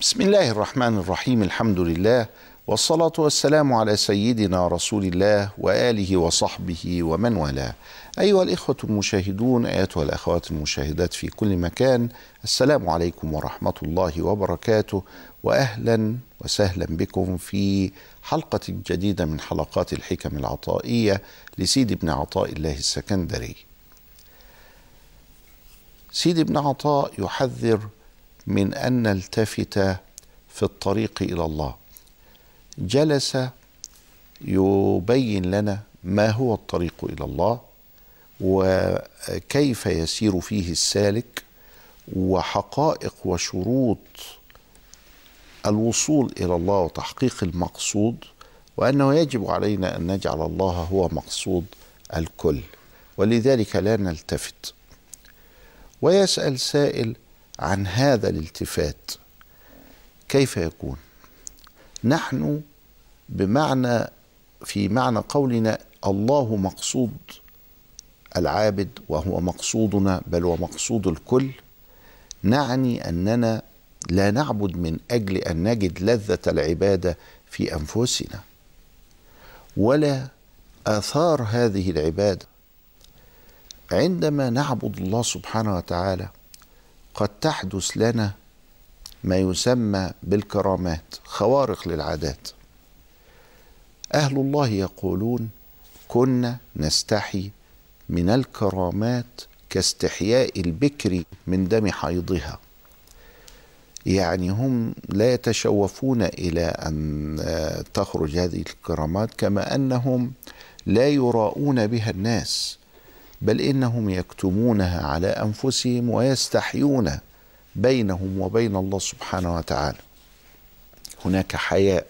بسم الله الرحمن الرحيم الحمد لله والصلاة والسلام على سيدنا رسول الله وآله وصحبه ومن والاه. أيها الإخوة المشاهدون أيتها الأخوات المشاهدات في كل مكان السلام عليكم ورحمة الله وبركاته وأهلا وسهلا بكم في حلقة جديدة من حلقات الحكم العطائية لسيد ابن عطاء الله السكندري. سيد ابن عطاء يحذر من أن نلتفت في الطريق إلى الله. جلس يبين لنا ما هو الطريق إلى الله وكيف يسير فيه السالك وحقائق وشروط الوصول إلى الله وتحقيق المقصود وأنه يجب علينا أن نجعل الله هو مقصود الكل. ولذلك لا نلتفت. ويسأل سائل عن هذا الالتفات. كيف يكون؟ نحن بمعنى في معنى قولنا الله مقصود العابد وهو مقصودنا بل ومقصود الكل. نعني أننا لا نعبد من أجل أن نجد لذة العبادة في أنفسنا ولا آثار هذه العبادة. عندما نعبد الله سبحانه وتعالى قد تحدث لنا ما يسمى بالكرامات خوارق للعادات. أهل الله يقولون كنا نستحي من الكرامات كاستحياء البكر من دم حيضها. يعني هم لا يتشوفون إلى أن تخرج هذه الكرامات كما أنهم لا يراؤون بها الناس. بل إنهم يكتمونها على أنفسهم ويستحيون بينهم وبين الله سبحانه وتعالى. هناك حياء.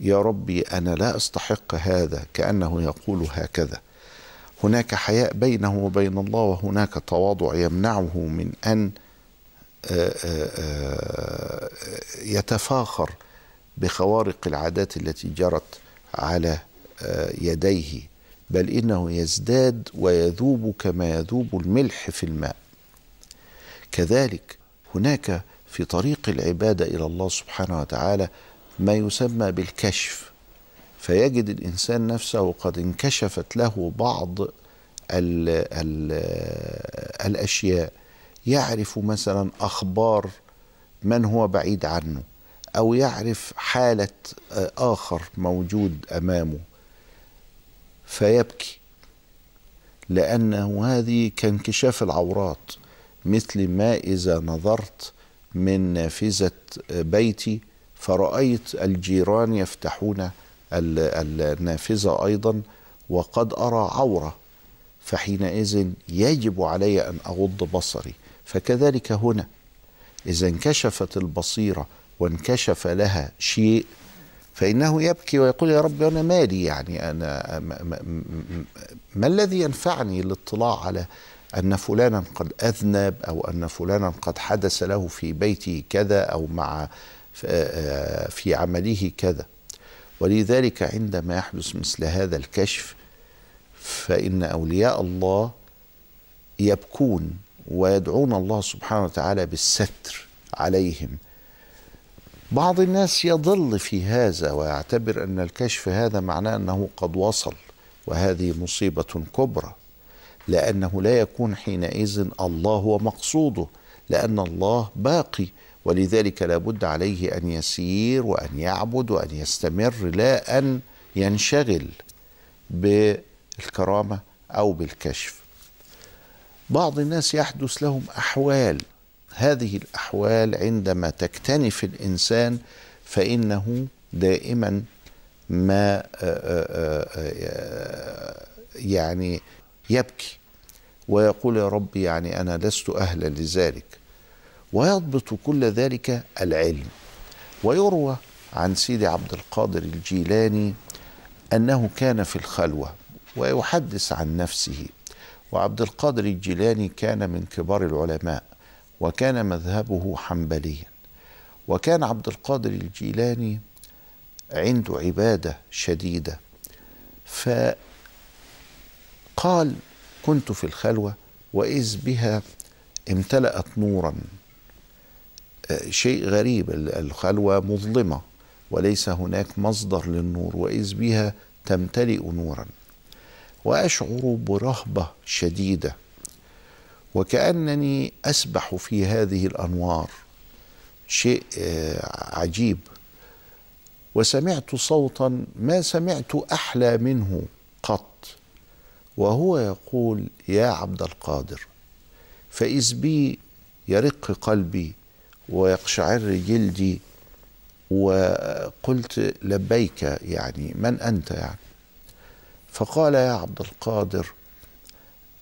يا ربي أنا لا أستحق هذا كأنه يقول هكذا. هناك حياء بينه وبين الله وهناك تواضع يمنعه من أن يتفاخر بخوارق العادات التي جرت على يديه. بل إنه يزداد ويذوب كما يذوب الملح في الماء. كذلك هناك في طريق العبادة إلى الله سبحانه وتعالى ما يسمى بالكشف. فيجد الإنسان نفسه قد انكشفت له بعض ال ال الأشياء. يعرف مثلا أخبار من هو بعيد عنه أو يعرف حالة آخر موجود أمامه. فيبكي. لأنه هذه كانكشاف العورات مثل ما إذا نظرت من نافذة بيتي فرأيت الجيران يفتحون النافذة أيضا وقد أرى عورة فحينئذ يجب علي أن أغض بصري. فكذلك هنا إذا انكشفت البصيرة وانكشف لها شيء فإنه يبكي ويقول يا رب أنا مالي يعني أنا ما, الذي ينفعني الاطلاع على أن فلانا قد أذنب أو أن فلانا قد حدث له في بيته كذا أو مع في عمله كذا؟ ولذلك عندما يحدث مثل هذا الكشف فإن أولياء الله يبكون ويدعون الله سبحانه وتعالى بالستر عليهم. بعض الناس يضل في هذا ويعتبر أن الكشف هذا معناه أنه قد وصل وهذه مصيبة كبرى لأنه لا يكون حينئذ الله هو مقصوده لأن الله باقي ولذلك لابد عليه أن يسير وأن يعبد وأن يستمر لا أن ينشغل بالكرامة أو بالكشف. بعض الناس يحدث لهم أحوال هذه الأحوال عندما تكتنف الإنسان فإنه دائما ما يعني يبكي ويقول يا رب يعني أنا لست أهلا لذلك. ويضبط كل ذلك العلم. ويروى عن سيدي عبد القادر الجيلاني أنه كان في الخلوة ويحدث عن نفسه. وعبد القادر الجيلاني كان من كبار العلماء. وكان مذهبه حنبليا. وكان عبد القادر الجيلاني عنده عبادة شديدة. فقال كنت في الخلوة وإذ بها امتلأت نورا. آه، شيء غريب الخلوة مظلمة وليس هناك مصدر للنور وإذ بها تمتلئ نورا. وأشعر برهبة شديدة. وكأنني أسبح في هذه الأنوار. شيء آه، عجيب. وسمعت صوتا ما سمعت أحلى منه قط. وهو يقول يا عبد القادر فإذ بي يرق قلبي ويقشعر جلدي. وقلت لبيك يعني من أنت يعني؟ فقال يا عبد القادر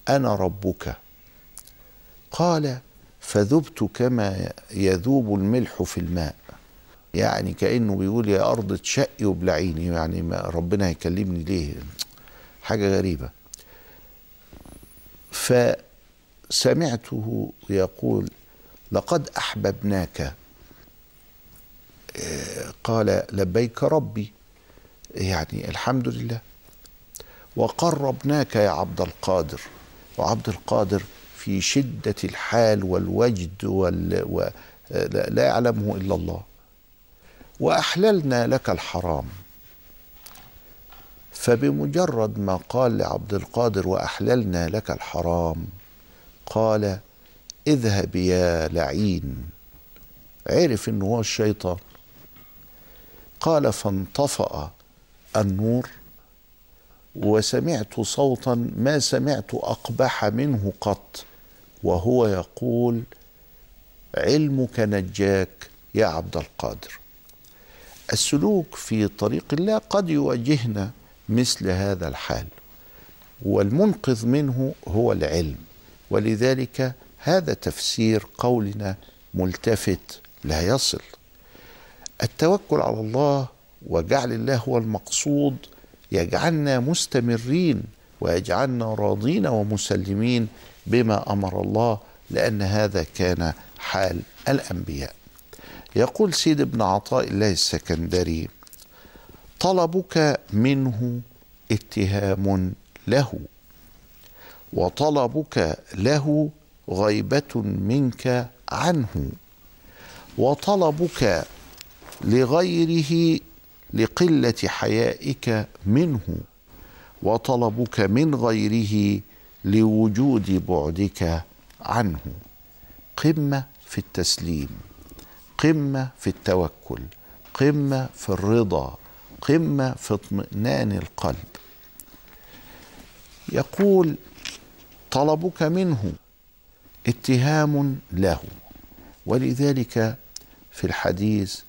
أنا ربك. قال فذبت كما يذوب الملح في الماء. يعني كأنه بيقول يا أرض تشقي وبلعيني يعني ما ربنا هيكلمني ليه؟ حاجة غريبة. فسمعته يقول لقد أحببناك. قال لبيك ربي. يعني الحمد لله. وقربناك يا عبد القادر. وعبد القادر في شدة الحال والوجد وال... و... لا يعلمه إلا الله. وأحللنا لك الحرام. فبمجرد ما قال لعبد القادر وأحللنا لك الحرام قال اذهب يا لعين. عرف إنه هو الشيطان. قال فانطفأ النور وسمعت صوتا ما سمعت أقبح منه قط. وهو يقول علمك نجاك يا عبد القادر. السلوك في طريق الله قد يواجهنا مثل هذا الحال والمنقذ منه هو العلم. ولذلك هذا تفسير قولنا ملتفت لا يصل. التوكل على الله وجعل الله هو المقصود يجعلنا مستمرين ويجعلنا راضين ومسلمين بما أمر الله لأن هذا كان حال الأنبياء. يقول سيد ابن عطاء الله السكندري طلبك منه اتهام له وطلبك له غيبة منك عنه وطلبك لغيره لقلة حيائك منه وطلبك من غيره لوجود بعدك عنه. قمة في التسليم قمة في التوكل قمة في الرضا قمة في اطمئنان القلب. يقول طلبك منه اتهام له. ولذلك في الحديث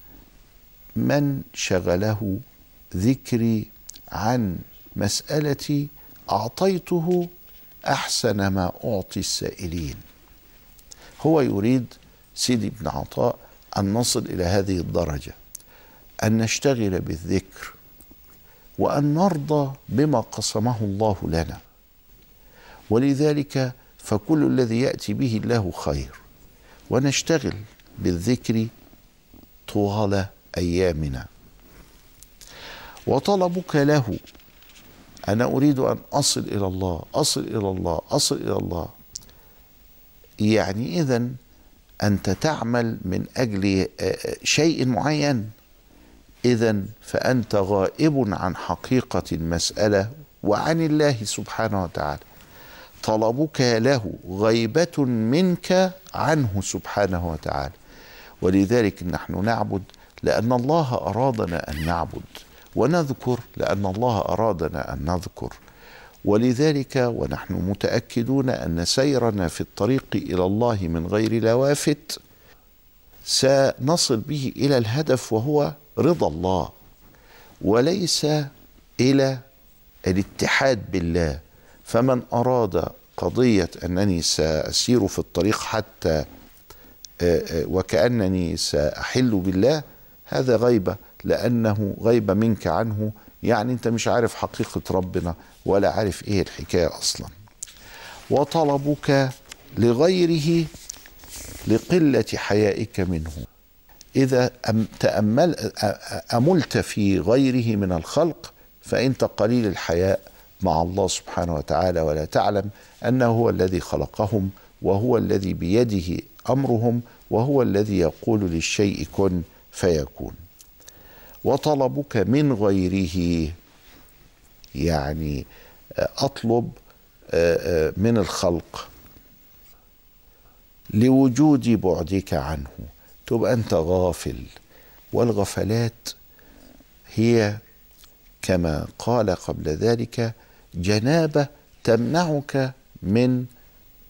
من شغله ذكري عن مسألتي أعطيته أحسن ما أعطي السائلين. هو يريد سيدي ابن عطاء أن نصل إلى هذه الدرجة أن نشتغل بالذكر وأن نرضى بما قسمه الله لنا. ولذلك فكل الذي يأتي به الله خير ونشتغل بالذكر طوال أيامنا. وطلبك له أنا أريد أن أصل إلى الله أصل إلى الله أصل إلى الله. يعني اذا أنت تعمل من أجل شيء معين. اذا فأنت غائب عن حقيقة المسألة وعن الله سبحانه وتعالى. طلبك له غيبة منك عنه سبحانه وتعالى. ولذلك نحن نعبد لأن الله أرادنا أن نعبد. ونذكر لأن الله أرادنا أن نذكر. ولذلك ونحن متأكدون أن سيرنا في الطريق إلى الله من غير لوافت سنصل به إلى الهدف وهو رضا الله وليس إلى الاتحاد بالله. فمن أراد قضية أنني سأسير في الطريق حتى وكأنني سأحل بالله هذا غيبة. لأنه غيبة منك عنه. يعني أنت مش عارف حقيقة ربنا ولا عارف إيه الحكاية أصلا. وطلبك لغيره لقلة حيائك منه. إذا أم- تأمل أ- أ- أملت في غيره من الخلق فإنت قليل الحياء مع الله سبحانه وتعالى. ولا تعلم أنه هو الذي خلقهم وهو الذي بيده أمرهم وهو الذي يقول للشيء كن فيكون. وطلبك من غيره. يعني أطلب آه، آه، من الخلق لوجود بعدك عنه. تبقى أنت غافل. والغفلات هي كما قال قبل ذلك جنابة تمنعك من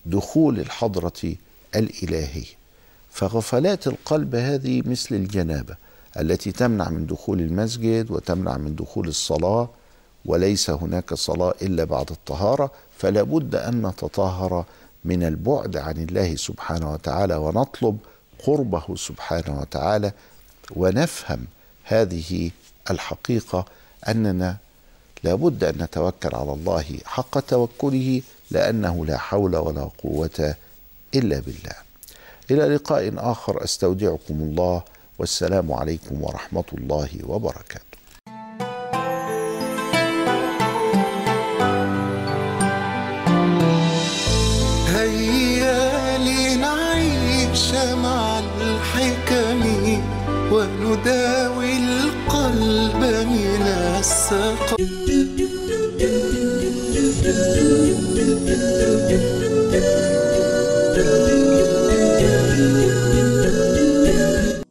دخول الحضرة الالهيه فغفلات القلب هذه مثل الجنابة. التي تمنع من دخول المسجد وتمنع من دخول الصلاة وليس هناك صلاة إلا بعد الطهارة فلا بد أن نتطهر من البعد عن الله سبحانه وتعالى ونطلب قربه سبحانه وتعالى ونفهم هذه الحقيقة أننا لابد أن نتوكل على الله حق توكله لأنه لا حول ولا قوة إلا بالله. إلى لقاء آخر أستودعكم الله والسلام عليكم ورحمة الله وبركاته. هيا لنعيش مع الحكم ونداوي القلب من السقم